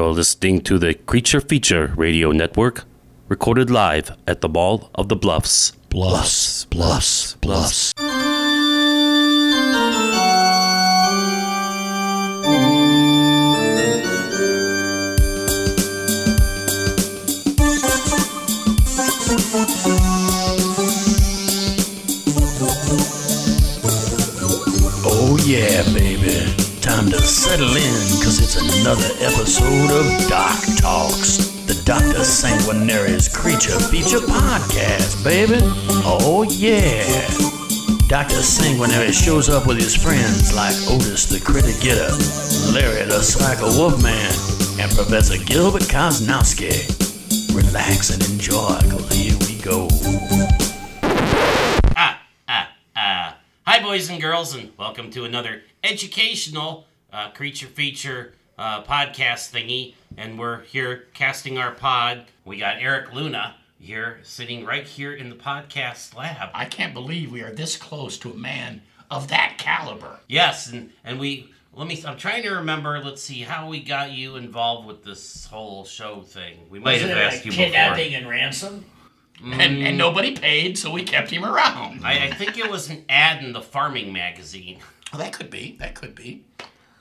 You're listening to the Creature Feature Radio Network, recorded live at the Ball of the Bluffs. Bluffs, bluffs, bluffs. Oh yeah, baby. Time to settle in, cause it's another episode of Doc Talks, the Dr. Sanguinary's Creature Feature Podcast, baby. Oh yeah. Dr. Sanguinary shows up with his friends like Otis the Critter Getter, Larry the Psycho Wolfman, and Professor Gilbert Kosnowski. Relax and enjoy, cause here we go. Ah, ah, ah. Hi, boys and girls, and welcome to another educational uh, creature feature uh, podcast thingy. And we're here casting our pod. We got Erik Luna here, sitting right here in the podcast lab. I can't believe we are this close to a man of that caliber. Yes, and and we let me. I'm trying to remember. Let's see how we got you involved with this whole show thing. We might Was have it asked like you kidnapping and ransom? And, and nobody paid, so we kept him around. I, I think it was an ad in the farming magazine. Well, that could be. That could be.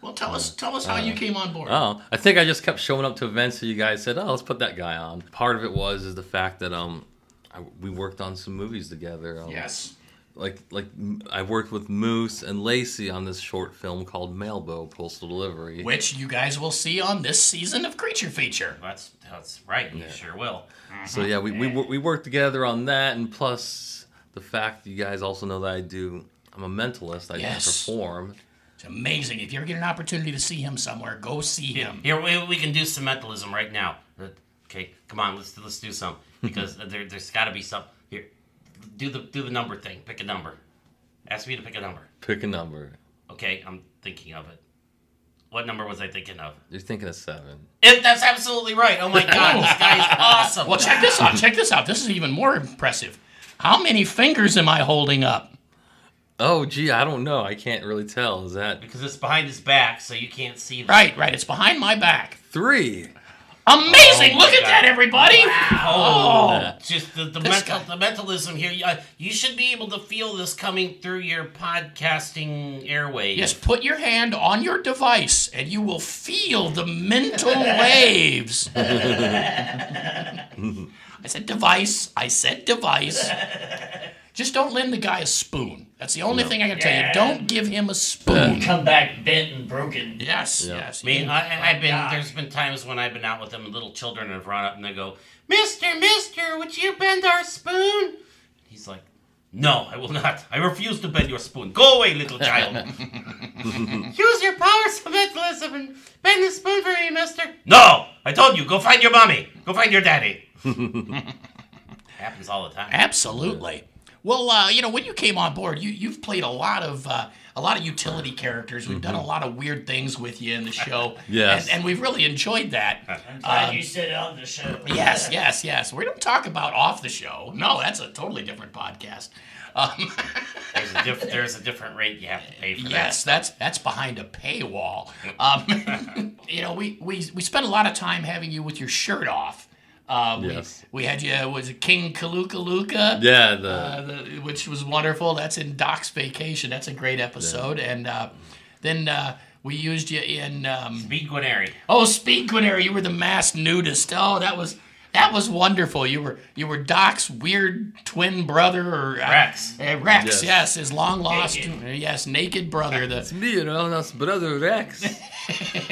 Well, tell us, tell us how you came on board. Oh, I think I just kept showing up to events, so you guys said, "Oh, let's put that guy on." Part of it was is the fact that um, I, we worked on some movies together. Um, yes. Like like I worked with Moose and Lacey on this short film called Mailboat Postal Delivery. Which you guys will see on this season of Creature Feature. That's that's right. You sure will. So yeah, we we we worked together on that, and plus the fact you guys also know that I do. I'm a mentalist. I Yes. perform. It's amazing. If you ever get an opportunity to see him somewhere, go see him. Here we, we can do some mentalism right now. Okay, come on, let's let's do some because there there's got to be some here. Do the do the number thing. Pick a number. Ask me to pick a number. Pick a number. Okay, I'm thinking of it. What number was I thinking of? You're thinking of seven. It, that's absolutely right. Oh my God, this guy is awesome. Well, check this out. Check this out. This is even more impressive. How many fingers am I holding up? Oh, gee, I don't know. I can't really tell. Is that Because it's behind his back, so you can't see. The, Right, right. It's behind my back. three? Amazing! Oh my Look at God. that, everybody. Oh, just the, the mental guy. the mentalism here. You, uh, you should be able to feel this coming through your podcasting airways. Yes, put your hand on your device and you will feel the mental waves. I said device. I said device. Just don't lend the guy a spoon. That's the only thing I can tell you. Don't give him a spoon. Come back bent and broken. Yes, Yeah. yes. I mean, I, I've been. God. There's been times when I've been out with them, and little children have run up and they go, "Mister, Mister, would you bend our spoon?" He's like, "No, I will not. I refuse to bend your spoon. Go away, little child. Use your powers of mentalism and bend the spoon for me, Mister." No, I told you. Go find your mommy. Go find your daddy. Happens all the time. Absolutely. Well, uh, you know, when you came on board, you you've played a lot of uh, a lot of utility characters. We've done a lot of weird things with you in the show. Yes. and, and we've really enjoyed that. I'm glad you said on the show. Yes, yes, yes. We don't talk about off the show. No, that's a totally different podcast. Um, There's a, diff- there's a different rate you have to pay for that. yes, that's that's behind a paywall. Um, you know, we, we we spent a lot of time having you with your shirt off. Uh, we, Yes. we had you was it King Kaluka Luka? Yeah, the uh, the, which was wonderful. That's in Doc's Vacation. That's a great episode. And uh, then uh, we used you in um, that. Speed Guinary. oh Speed Guinary. You were the masked nudist. Oh, that was that was wonderful. You were you were Doc's weird twin brother or uh, Rex. uh, Rex, Yes. yes. his long lost, Naked. uh, yes, naked brother. The, It's me, you know, that's brother Rex.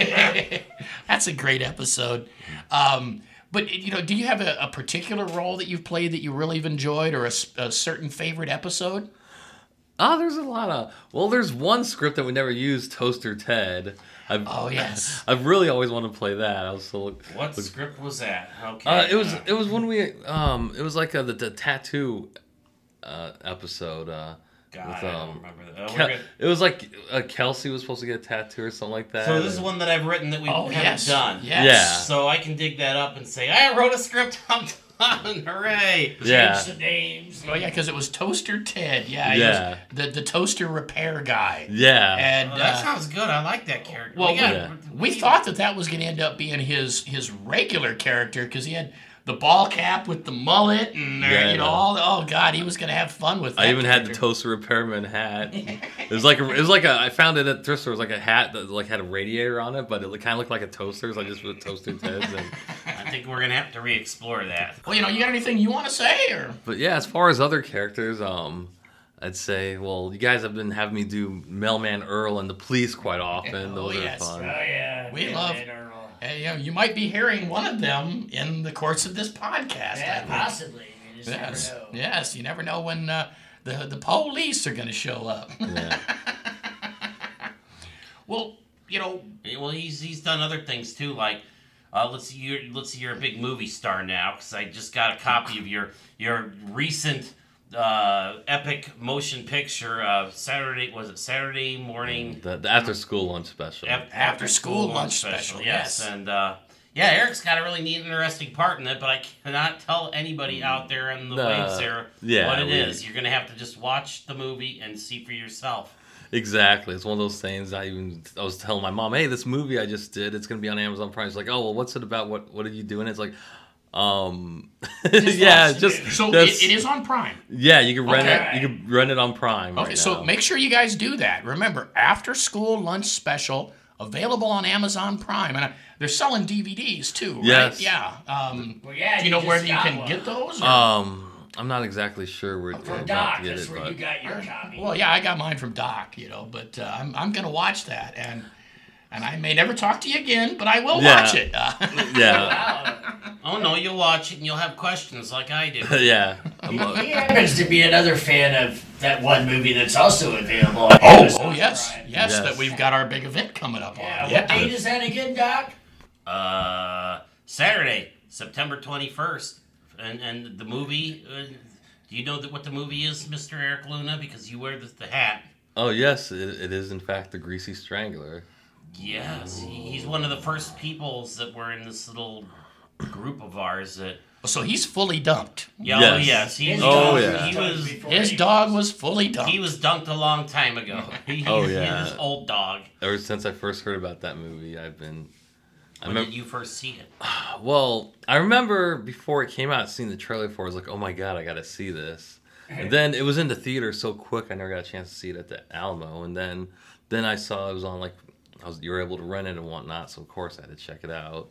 that's a great episode. Um, but you know, do you have a, a particular role that you've played that you really have enjoyed, or a certain favorite episode? oh, there's a lot of. Well, there's one script that we never used, Toaster Ted. I've, Oh yes. I've really always wanted to play that. I was so. look- What look- script was that? Okay. Uh, it was it was when we um it was like a, the, the tattoo uh, episode. Uh, God, with, I don't um, remember that. Oh, Ke- we're it was like uh, Kelsey was supposed to get a tattoo or something like that. So this is one that I've written that we Oh haven't yes. done. Yes. Yeah. So I can dig that up and say I wrote a script on Hooray! Yeah. Change the names. Oh yeah, because it was Toaster Ted. Yeah, Yeah. the the toaster repair guy. Yeah. And Oh, that uh, sounds good. I like that character. well, We got- Yeah. we thought that that was going to end up being his his regular character because he had the ball cap with the mullet and uh, Yeah, you know yeah. all. Oh God, he was going to have fun with. That I even had the toaster repairman hat. It was like a, it was like a I found it at thrift store. It was like a hat that like had a radiator on it, but it kind of looked like a toaster. So I just put toaster Ted's. And, I think we're gonna have to re-explore that. Well, you know, you got anything you want to say or? but yeah, as far as other characters, um, I'd say well, you guys have been having me do Mailman Earl and the police quite often. Oh, Those yes. are Oh fun. yeah. We yeah, love- Earl. Uh, you, know, you might be hearing one of them in the course of this podcast. Yeah, I think. possibly. You just Yes, never know. yes. You never know when uh, the the police are going to show up. Yeah. well, you know, Well, he's he's done other things too, like uh, let's see, you're let's see, you're a big movie star now because I just got a copy of your your recent uh, epic motion picture. Uh, Saturday was it Saturday morning? The, the after school lunch special. Af- After school lunch special, yes. and uh, yeah, Erik's got a really neat, interesting part in it, but I cannot tell anybody out there in the Nah, waves there yeah, what it we- is. You're gonna have to just watch the movie and see for yourself. Exactly. It's one of those things. I even I was telling my mom, "Hey, this movie I just did, it's gonna be on Amazon Prime." She's like, "Oh, well, what's it about? What What are you doing?" It's like, um, yeah, watch just so that's- it, it is on Prime. Yeah, you can rent Okay. it. You can rent it on Prime. Okay, right so now. make sure you guys do that. Remember, after school lunch special available on Amazon Prime, and uh, they're selling DVDs too, right? Yes. Yeah. Um, Well, yeah. do you know where you can one. get those? or- Um, I'm not exactly sure where From where Doc. to get That's it, where but you got your copy. Well, yeah, I got mine from Doc, you know, but uh, I'm, I'm going to watch that. And and I may never talk to you again, but I will Yeah. watch it. Uh, yeah, Oh no, you'll watch it and you'll have questions like I do. yeah. I'm, He happens to be another fan of that one movie that's also available on oh, Amazon oh, yes. Prime. yes. Yes. that we've got our big event coming up Yeah, on. what date is that again, Doc? Uh, Saturday, September 21st. And and the movie, uh, do you know that what the movie is, Mr. Erik Luna? Because you wear the, the hat. oh yes, it, it is in fact the Greasy Strangler. Yes, he- he's one of the first peoples that were in this little group of ours that. So he's fully dumped. Yeah, oh, Yes. oh yes, he, His Oh, was, yeah. he was His dog was fully dumped. he was dunked a long time ago. He, Oh, he- yeah. his old dog. Ever since I first heard about that movie, I've been. I When remember. did you first see it? Well, I remember before it came out, seeing the trailer for. it, I was like, "Oh my god, I gotta see this." And then it was in the theater so quick, I never got a chance to see it at the Alamo. And then, then I saw it was on like, I was you were able to rent it and whatnot. So of course I had to check it out.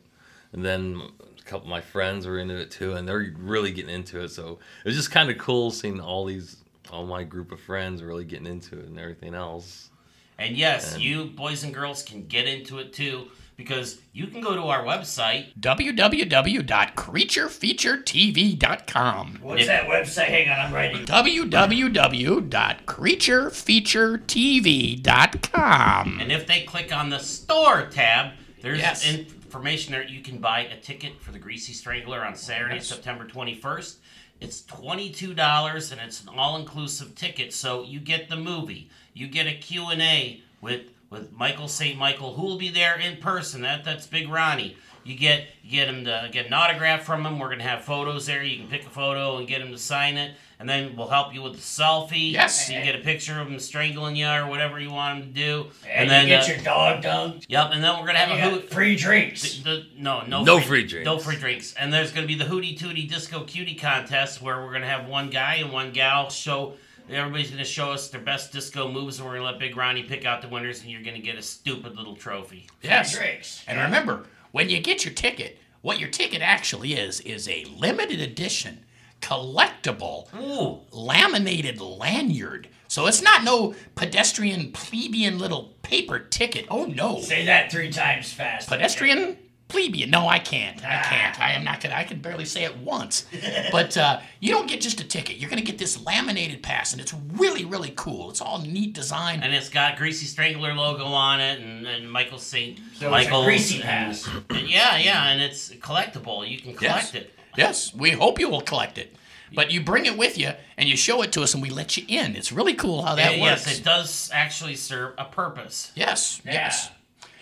And then a couple of my friends were into it too, and they're really getting into it. So it was just kind of cool seeing all these, all my group of friends really getting into it and everything else. And yes, And- you boys and girls can get into it too because you can go to our website. www.creaturefeaturetv.com. What's If- that website? Hang on, I'm writing. www.creaturefeaturetv.com. And if they click on the store tab, there's Yes. information there. You can buy a ticket for the Greasy Strangler on Saturday, Yes. September 21st. It's $22 and it's an all-inclusive ticket. So you get the movie. You get a Q&A with with Michael St. Michael who will be there in person. That that's Big Ronnie. You get you get him to get an autograph from him. We're going to have photos there. You can pick a photo and get him to sign it. And then we'll help you with the selfie. Yes. So you get a picture of him strangling you or whatever you want him to do. And, then you get uh, your dog dunked. Yep, and then we're gonna have You a got hoot. free drinks. The, no, no, No free drinks. No free drinks, and there's gonna be the Hootie Tootie Disco Cutie contest where we're gonna have one guy and one gal show. Everybody's gonna show us their best disco moves, and we're gonna let Big Ronnie pick out the winners, and you're gonna get a stupid little trophy. Yes. Free. And remember, when you get your ticket, what your ticket actually is, is a limited edition, collectible, Ooh, laminated lanyard. So it's not no pedestrian, plebeian little paper ticket. Oh no. Say that three times fast. Pedestrian, plebeian. No, I can't. I can't. I am not gonna. I can barely say it once. But uh, you don't get just a ticket. You're gonna get this laminated pass, and it's really, really cool. It's all neat design. and it's got Greasy Strangler logo on it, and, and Michael Saint So a Michael. greasy pass. yeah, yeah, and it's collectible. You can collect Yes. it. Yes, we hope you will collect it. But you bring it with you and you show it to us and we let you in. It's really cool how that And works. yes, it does actually serve a purpose. Yes, yes.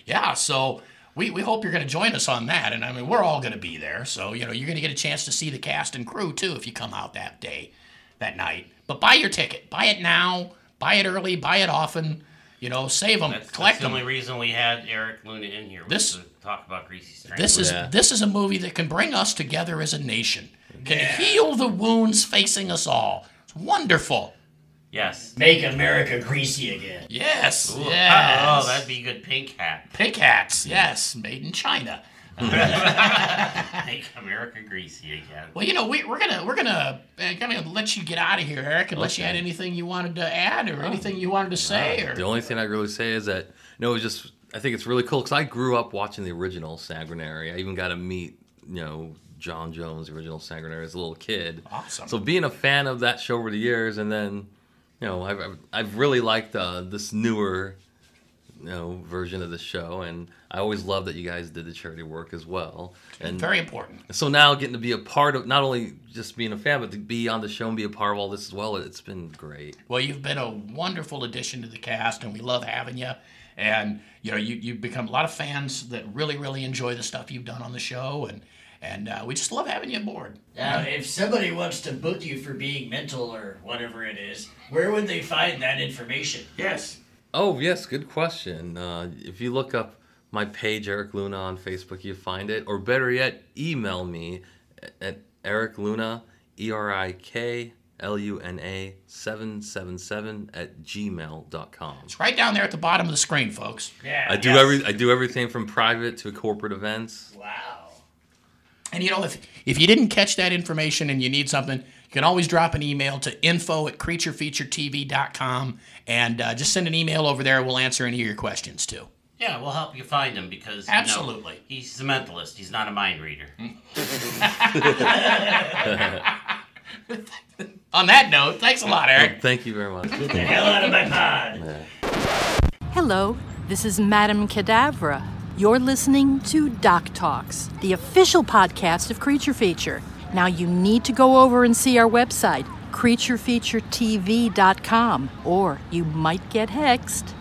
Yeah, so we, we hope you're going to join us on that. And I mean, we're all going to be there. So, you know, you're going to get a chance to see the cast and crew too if you come out that day, that night. But buy your ticket. Buy it now. Buy it early. Buy it often. You know, save them. That's, collect that's the them. only reason we had Erik Luna in here. was This- to talk about Greasy Strangler. This is Yeah. this is a movie that can bring us together as a nation. Can heal the wounds facing us all. It's wonderful. Yes. Make America greasy again. Yes. Ooh, yes. Oh, that'd be a good pink hat. Pig hats. Yes, made in China. Make America greasy again. Well, you know, we, we're gonna we're gonna uh, gonna let you get out of here, Erik, unless you Okay. had anything you wanted to add or anything you wanted to say. Or The only thing I really say is that you know, it was just I think it's really cool because I grew up watching the original Sanguinary. I even got to meet you know John Jones, the original Sanguinary, as a little kid. Awesome. So being a fan of that show over the years, and then you know I've I've, I've really liked uh, this newer you know version of the show, and I always love that you guys did the charity work as well. And very important. so now getting to be a part of not only just being a fan, but to be on the show and be a part of all this as well, it's been great. Well, you've been a wonderful addition to the cast, and we love having you. And you know, you you've become a lot of fans that really really enjoy the stuff you've done on the show, and and uh, we just love having you aboard. Now, if somebody wants to book you for being mental or whatever it is, where would they find that information? Yes. Oh yes, good question. Uh, if you look up my page Erik Luna on Facebook, you find it. Or better yet, email me at Erik Luna, E R I K L U N A seven seven seven at gmail.com. It's right down there at the bottom of the screen, folks. Yeah. I do yes. every I do everything from private to corporate events. Wow. And you know, if if you didn't catch that information and you need something, you can always drop an email to info at creaturefeaturetv.com and uh, just send an email over there. We'll answer any of your questions too. Yeah, we'll help you find him because you know, Absolutely. he's a mentalist. He's not a mind reader. On that note, thanks a lot, Erik. Thank you very much. Get The hell out of my pod. Hello, this is Madame Cadavra. You're listening to Doc Talks, the official podcast of Creature Feature. Now you need to go over and see our website, creaturefeaturetv.com, or you might get hexed.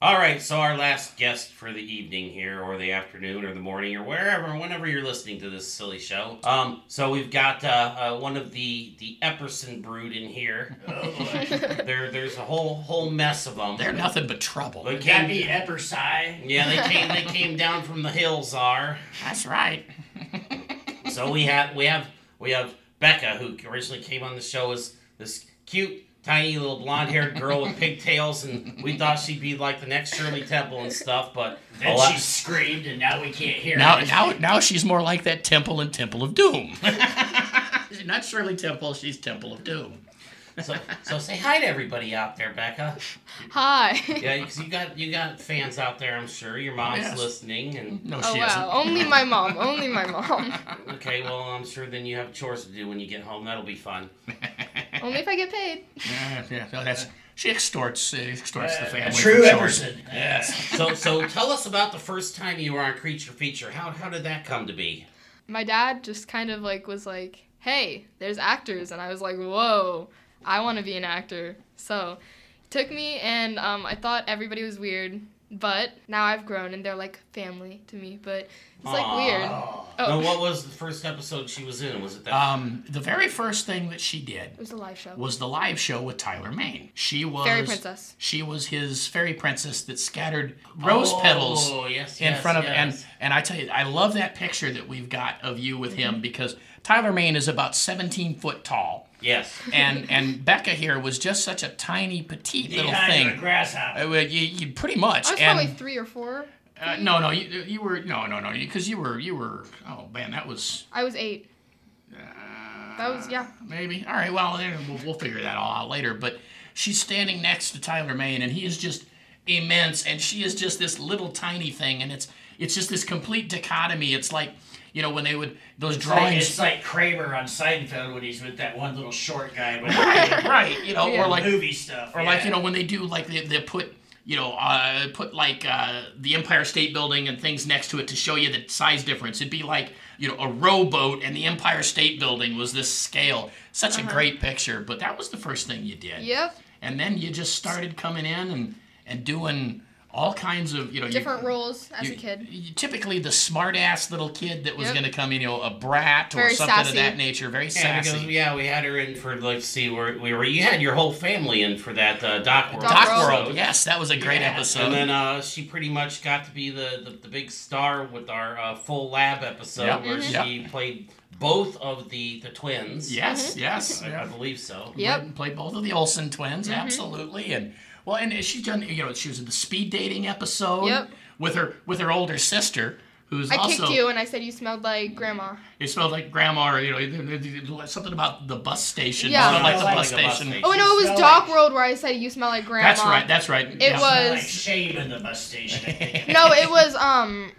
All right, so our last guest for the evening here, or the afternoon, or the morning, or wherever, whenever you're listening to this silly show. Um, so we've got uh, uh, one of the the Epperson brood in here. there, there's a whole whole mess of them. They're nothing but trouble. They Can't came, be Epper Psi. yeah, they came they came down from the hills, are. That's right. So we have we have we have Becca, who originally came on the show as this cute, tiny little blonde-haired girl with pigtails, and we thought she'd be like the next Shirley Temple and stuff. But Then a lot- she screamed, and now we can't hear her. Now, it. now, now she's more like that Temple and Temple of Doom. she's not Shirley Temple, she's Temple of Doom. so, so say hi to everybody out there, Becca. Hi. Yeah, because you got you got fans out there. I'm sure your mom's Yes. listening, and No, Oh she wow. isn't. Only my mom. Only my mom. okay, well, I'm sure then you have chores to do when you get home. That'll be fun. Only if I get paid. Yeah, yeah, no, that's she extorts, uh, extorts the family. true for chores. Epperson. Yes. So, so tell us about the first time you were on Creature Feature. How how did that come to be? My dad just kind of like was like, "Hey, there's actors," and I was like, "Whoa, I want to be an actor." So, he took me, and um, I thought everybody was weird, but now I've grown, and they're like family to me. But it's like Aw. weird. Now, Oh, what was the first episode she was in? Was it that? Um, the very first thing that she did it was the live show. was the live show with Tyler Mane. She was Fairy princess. She was his fairy princess that scattered rose petals Oh, yes, in yes, front of yes. and and I tell you, I love that picture that we've got of you with him because Tyler Mane is about 17 foot tall, yes. and and Becca here was just such a tiny petite little Behind a thing. grasshopper. Uh, you, you pretty much. I was and, probably three or four. uh, no, no, you, you were no, no, no, because you were you were. Oh man, that was I was eight. That was yeah. maybe. All right, well, then we'll, we'll figure that all out later. But she's standing next to Tyler Mane, and he is just immense, and she is just this little tiny thing, and it's it's just this complete dichotomy. It's like you know when they would those It's like, drawings, it's like Kramer on Seinfeld when he's with that one little short guy with right, right, you know, Yeah. or like movie stuff. or like you know when they do like they, they put you know uh, put like uh, the Empire State Building and things next to it to show you the size difference. It'd be like you know a rowboat and the Empire State Building was this scale. Such a great picture, but that was the first thing you did. Yep. And then you just started coming in and and doing all kinds of you know you- Different roles as you- a kid. you- typically the smart ass little kid that was Yep. going to come in, you know, a brat or Very something sassy. of that nature, very Yeah, sassy. because yeah, we had her in for let's see, where we were. You had your whole family in for that uh, Doc World. Doc Doc World. World, yes, that was a great Yeah, episode. And then uh, she pretty much got to be the, the, the big star with our uh, full lab episode Yep. where Mhm. she played both of the, the twins. yes, yes, I, I believe so. Yep. Played, played both of the Olsen twins, Mm-hmm. absolutely, and well, and she's done. You know, she was in the speed dating episode Yep. with her with her older sister, who's I also kicked you and I said you smelled like grandma. You smelled like grandma, or you know, something about the bus station. Yeah. smelled like the Like bus a bus station. station. Oh no, it was smell Doc like- World where I said you smell like grandma. That's right. That's right. It yeah. was- like shame in the bus station. I think. No, it was um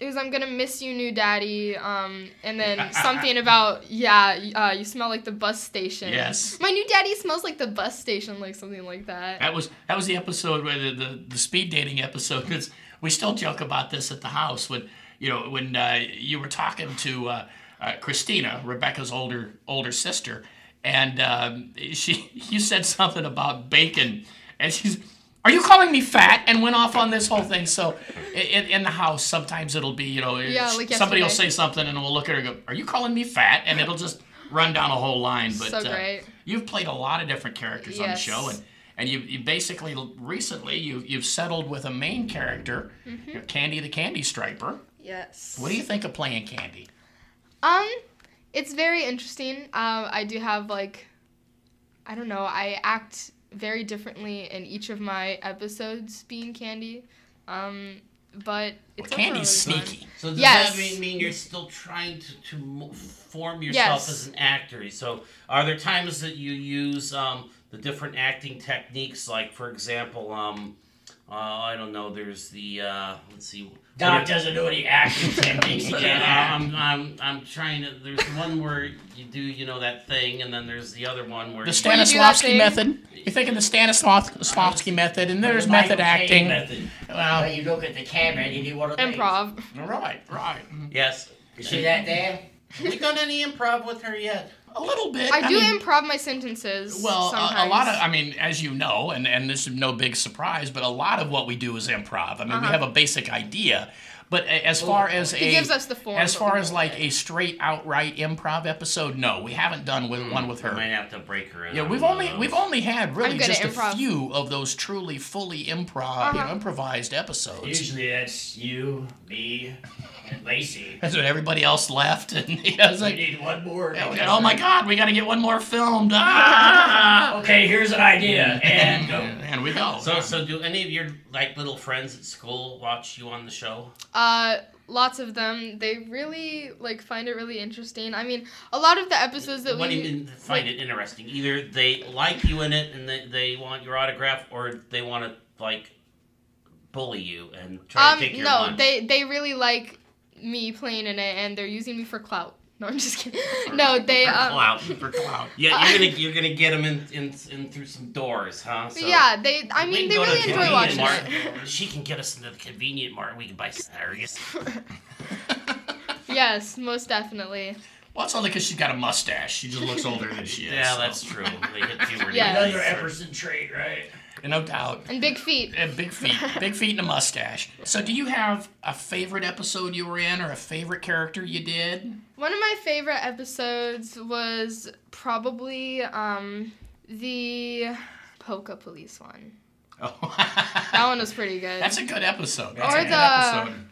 it was I'm gonna miss you new daddy um and then something about yeah uh, you smell like the bus station. Yes. My new daddy smells like the bus station like something like that. That was that was the episode where the, the, the speed dating episode. Because we still joke about this at the house when you know when uh, you were talking to uh, uh, Christina, Rebecca's older older sister, and um, she you said something about bacon, and she's. Are you calling me fat? And went off on this whole thing. So, in, in the house, sometimes it'll be, you know, Yeah, like somebody will say something, and we'll look at her and go, "Are you calling me fat?" And it'll just run down a whole line. But So uh, you've played a lot of different characters on the show, and and you, you basically recently you you've settled with a main character, Mm-hmm. you know, Candy the Candy Striper. Yes. What do you think of playing Candy? Um, it's very interesting. Um, I do have like, I don't know. I act very differently in each of my episodes, being Candy. Um, but it's Well, Candy's overall really fun. sneaky. So does Yes. that mean, mean you're still trying to, to form yourself Yes. as an actor? So are there times that you use um, the different acting techniques? Like, for example, um, uh, I don't know. There's the uh, let's see. Doc doesn't know any acting techniques. Yeah. I'm, I'm, I'm trying to. There's one where you do, you know, that thing, and then there's the other one where The you, you Stanislavski method. You think of the Stanislavski method, and there's The method Caine acting. Method. Well, you look at the camera and you do one of those. Improv. right, right, yes. You see that there? Have we done any improv with her yet? A little bit. I do mean, improv my sentences. Well, a, sometimes. a lot of, I mean, as you know, and, and this is no big surprise, but a lot of what we do is improv. I mean, we Uh-huh. have a basic idea, but as far as He a gives us the form, as far as like like a straight outright improv episode, no, we haven't done with one with I might her. have to break her in. Yeah, we've only of we've only had really just a few of those truly fully improv, you know, Uh-huh. improvised episodes. Usually that's you, me, and Lacey. That's when everybody else left, and you know, it's We like, need one more. oh, oh my God, we got to get one more filmed. Ah! Okay, here's an idea, and go. and we go. So, so do any of your like little friends at school watch you on the show? Uh, lots of them. They really like find it really interesting. I mean, a lot of the episodes that What do we you mean find it interesting? Either they like you in it and they, they want your autograph, or they want to like bully you and try um to take your no, lunch. they they really like me playing in it, and they're using me for clout. No, I'm just kidding. No, they for um, clout. for clout. Yeah, you're gonna you're gonna get them in, in, in through some doors, huh? So yeah, they. I mean, they really the enjoy watching mart. it. She can get us into the convenient mart. We can buy snares. Yes, most definitely. Well, it's only because she's got a mustache. She just looks older than she is. Yeah, so- that's true. They hit puberty. Yeah. really Another soon. Epperson trait, right? No doubt. And big feet. And big feet. Big feet and a mustache. So, do you have a favorite episode you were in or a favorite character you did? One of my favorite episodes was probably um the Polka Police one. Oh, That one was pretty good. that's a good episode. That's Or a good the- episode.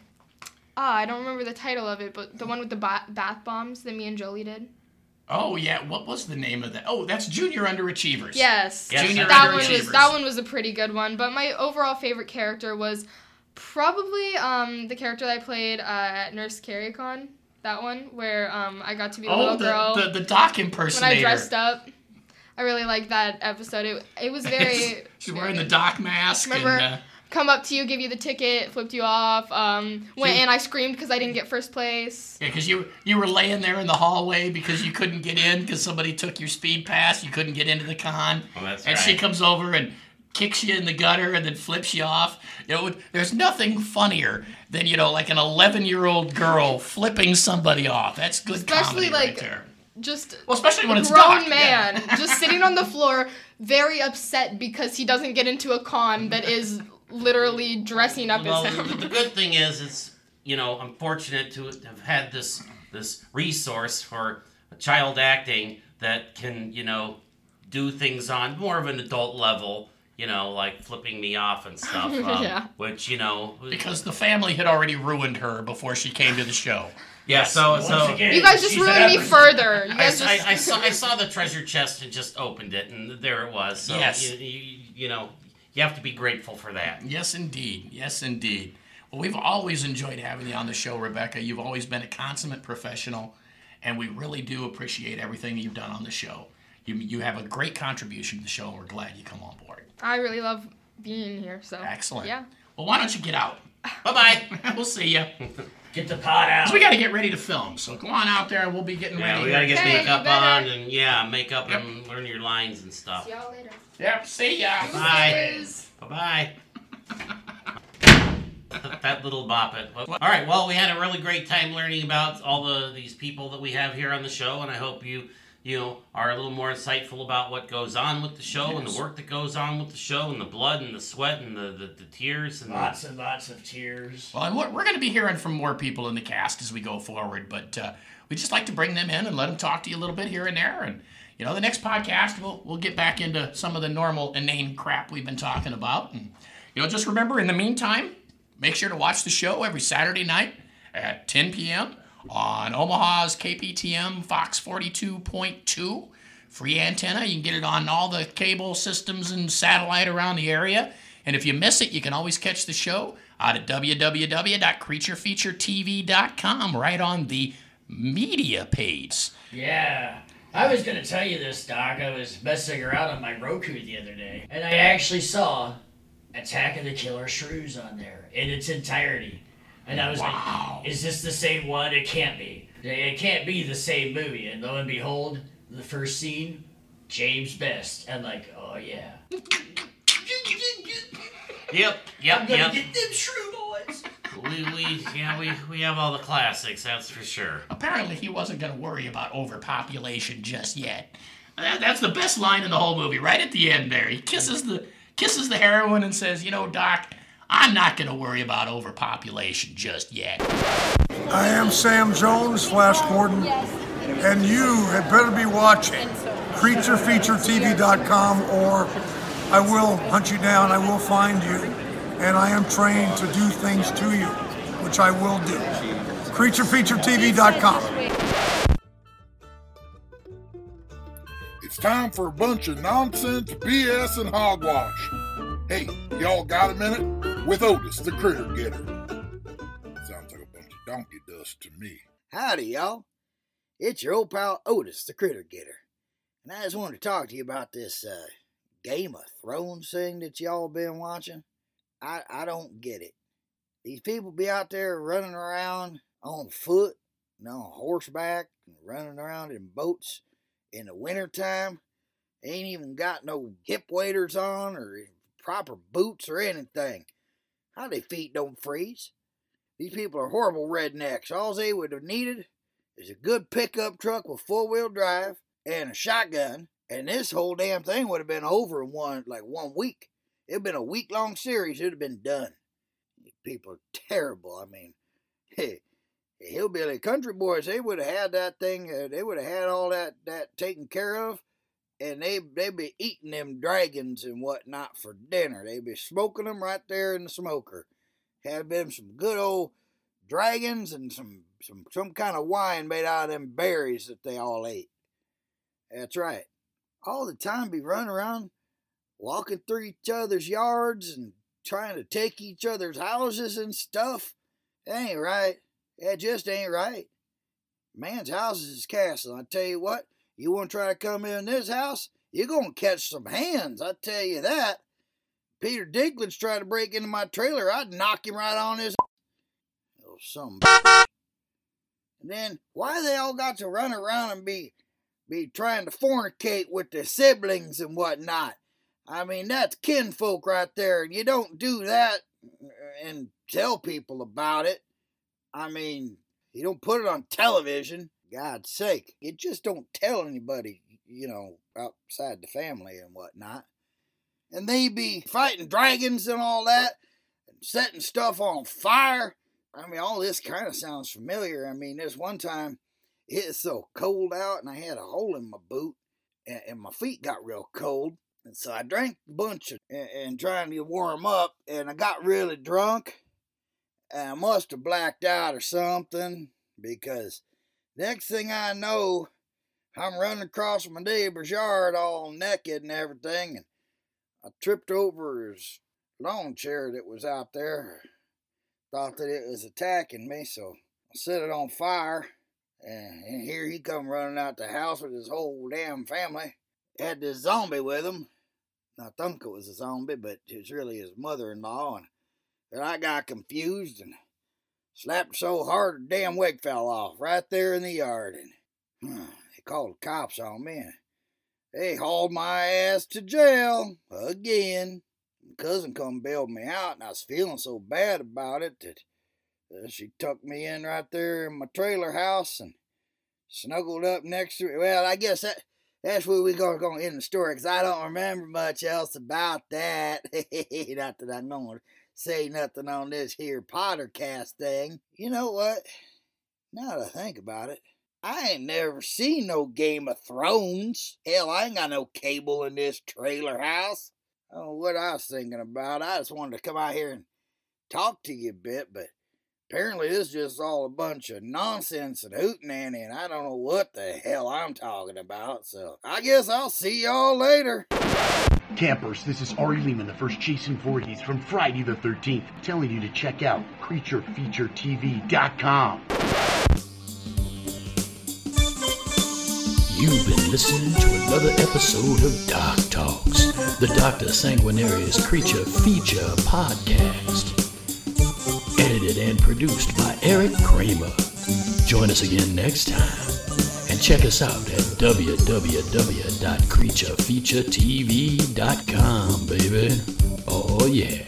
Ah, I don't remember the title of it, but the one with the ba- bath bombs that me and Jolie did. Oh, yeah. What was the name of that? Oh, that's Junior Underachievers. Yes. Yes, Junior that one was that one was a pretty good one. But my overall favorite character was probably um the character that I played uh, at Nurse CarryCon. That one where um I got to be the Oh, little the, girl the, the Doc impersonator. when. I dressed up. I really liked that episode. It, it was very. She's very wearing the. Doc mask. Remember, and, uh, come up to you, give you the ticket, flipped you off. Um, went See- in, I screamed because I didn't get first place. Yeah, because you you were laying there in the hallway because you couldn't get in because somebody took your speed pass. You couldn't get into the con. Oh, that's and she comes over and kicks you in the gutter and then flips you off. You know, there's nothing funnier than you know like an 11 year old girl flipping somebody off. That's good Especially, comedy like, right there. Just Well, especially when a it's grown Doc, man yeah. just sitting on the floor, very upset because he doesn't get into a con that is literally dressing up well, as the, him. the good thing is, it's you know, I'm fortunate to have had this this resource for child acting that can you know do things on more of an adult level. You know, like flipping me off and stuff. Um, Yeah. Which you know, Because the family had already ruined her before she came to the show. yeah. So Once so. again, You guys just ruined me further. You I, guys I, just. I saw I saw the treasure chest and just opened it and there it was. So Yes. you, you, you know you have to be grateful for that. Yes, indeed. Yes, indeed. Well, we've always enjoyed having you on the show, Rebecca. You've always been a consummate professional, and we really do appreciate everything you've done on the show. You, you have a great contribution to the show, and we're glad you come on board. I really love being here. So. Excellent. Yeah. Well, why don't you get out? Bye bye. we'll see you. Get the pot out. we got to get ready to film, so go on out there, and we'll be getting Yeah, ready. we gotta get Okay, you makeup better. on and yeah, makeup Yep. and learn your lines and stuff. See y'all later. Yep, see ya. Bye. Bye bye. that little bop it. All right. Well, we had a really great time learning about all the these people that we have here on the show, and I hope you you know are a little more insightful about what goes on with the show and the work that goes on with the show and the blood and the sweat and the the, the tears and Lots and lots of tears. Well, and we're, we're going to be hearing from more people in the cast as we go forward, but uh, we just like to bring them in and let them talk to you a little bit here and there. And, you know, the next podcast, we'll, we'll get back into some of the normal inane crap we've been talking about. And, you know, just remember, in the meantime, make sure to watch the show every Saturday night at 10 p.m. on Omaha's KPTM Fox 42.2. Free antenna. You can get it on all the cable systems and satellite around the area. And if you miss it, you can always catch the show out at www.creaturefeaturetv.com right on the media page. Yeah. I was gonna tell you this, Doc. I was messing around on my Roku the other day, and I actually saw Attack of the Killer Shrews on there in its entirety. And I was Wow. like, is this the same one? It can't be. It can't be the same movie. And lo and behold, the first scene, James Best. And like, oh yeah. Yep, yep, I'm gonna yep. get them shrew boys. we, we yeah we, we have all the classics. That's for sure. Apparently, he wasn't going to worry about overpopulation just yet. That- that's the best line in the whole movie, right at the end there. He kisses the kisses the heroine and says, "You know, Doc, I'm not going to worry about overpopulation just yet." I am Sam Jones, Flash Gordon, and you had better be watching CreatureFeatureTV.com or I will hunt you down, I will find you, and I am trained to do things to you, which I will do. CreatureFeatureTV.com. It's time for a bunch of nonsense, BS, and hogwash. Hey, y'all got a minute? With Otis, the critter getter. Sounds like a bunch of donkey dust to me. Howdy, y'all. It's your old pal Otis, the Critter Getter. And I just wanted to talk to you about this uh, Game of Thrones thing that y'all been watching. I, I don't get it. These people be out there running around on foot and on horseback and running around in boats in the wintertime. They ain't even got no hip waders on or proper boots or anything. How they feet don't freeze. These people are horrible rednecks. All they would have needed is a good pickup truck with four wheel drive and a shotgun, and this whole damn thing would have been over in one like one week. It'd been a week long series. It'd have been done. People are terrible. I mean, hey, hillbilly country boys, they would have had that thing. Uh, they would have had all that that taken care of, and they they'd be eating them dragons and whatnot for dinner. They'd be smoking them right there in the smoker. Had been some good old dragons and some some some kind of wine made out of them berries that they all ate. That's right. All the time be running around walking through each other's yards and trying to take each other's houses and stuff. That ain't right. That just ain't right. Man's house is his castle. I tell you what, you want to try to come in this house, you're going to catch some hands. I tell you that. Peter Dinklage tried to break into my trailer, I'd knock him right on his. Oh, some. And then why they all got to run around and be be trying to fornicate with their siblings and whatnot? I mean, that's kinfolk right there, and you don't do that and tell people about it. I mean, you don't put it on television. God's sake, you just don't tell anybody, you know, outside the family and whatnot. and they be fighting dragons and all that, and setting stuff on fire. I mean, all this kind of sounds familiar. I mean, there's one time it was so cold out, and I had a hole in my boot, and, and my feet got real cold. And so I drank a bunch of, and, and trying to warm up, and I got really drunk. And I must have blacked out or something because next thing I know, I'm running across my neighbor's yard all naked and everything, and I tripped over his lawn chair that was out there. Thought that it was attacking me, so I set it on fire. And, here he come running out the house with his whole damn family. Had this zombie with him. Think it was a zombie, but it was really his mother-in-law. And, and I got confused and slapped so hard the damn wig fell off right there in the yard. And huh, they called the cops on me. And they hauled my ass to jail again. My cousin come bailed me out, and I was feeling so bad about it that uh, she tucked me in right there in my trailer house and snuggled up next to me. Well, I guess that that's where we're going to end the story because I don't remember much else about that. Not that going to say nothing on this here Pottercast thing. You know what? Now that I think about it, I ain't never seen no Game of Thrones. Hell, I ain't got no cable in this trailer house. I don't know what I was thinking about. I just wanted to come out here and talk to you a bit, but apparently this is just all a bunch of nonsense and hootenanny, and I don't know what the hell I'm talking about. So I guess I'll see y'all later. Campers, this is Ari Lehman, the first Jason Voorhees from Friday the 13th, telling you to check out CreatureFeatureTV.com. You've been listening to another episode of Doc Talks, the Dr. Sanguinarius Creature Feature Podcast. Edited and produced by Eric Kramer. Join us again next time check us out at www.creaturefeaturetv.com, baby. Oh, yeah.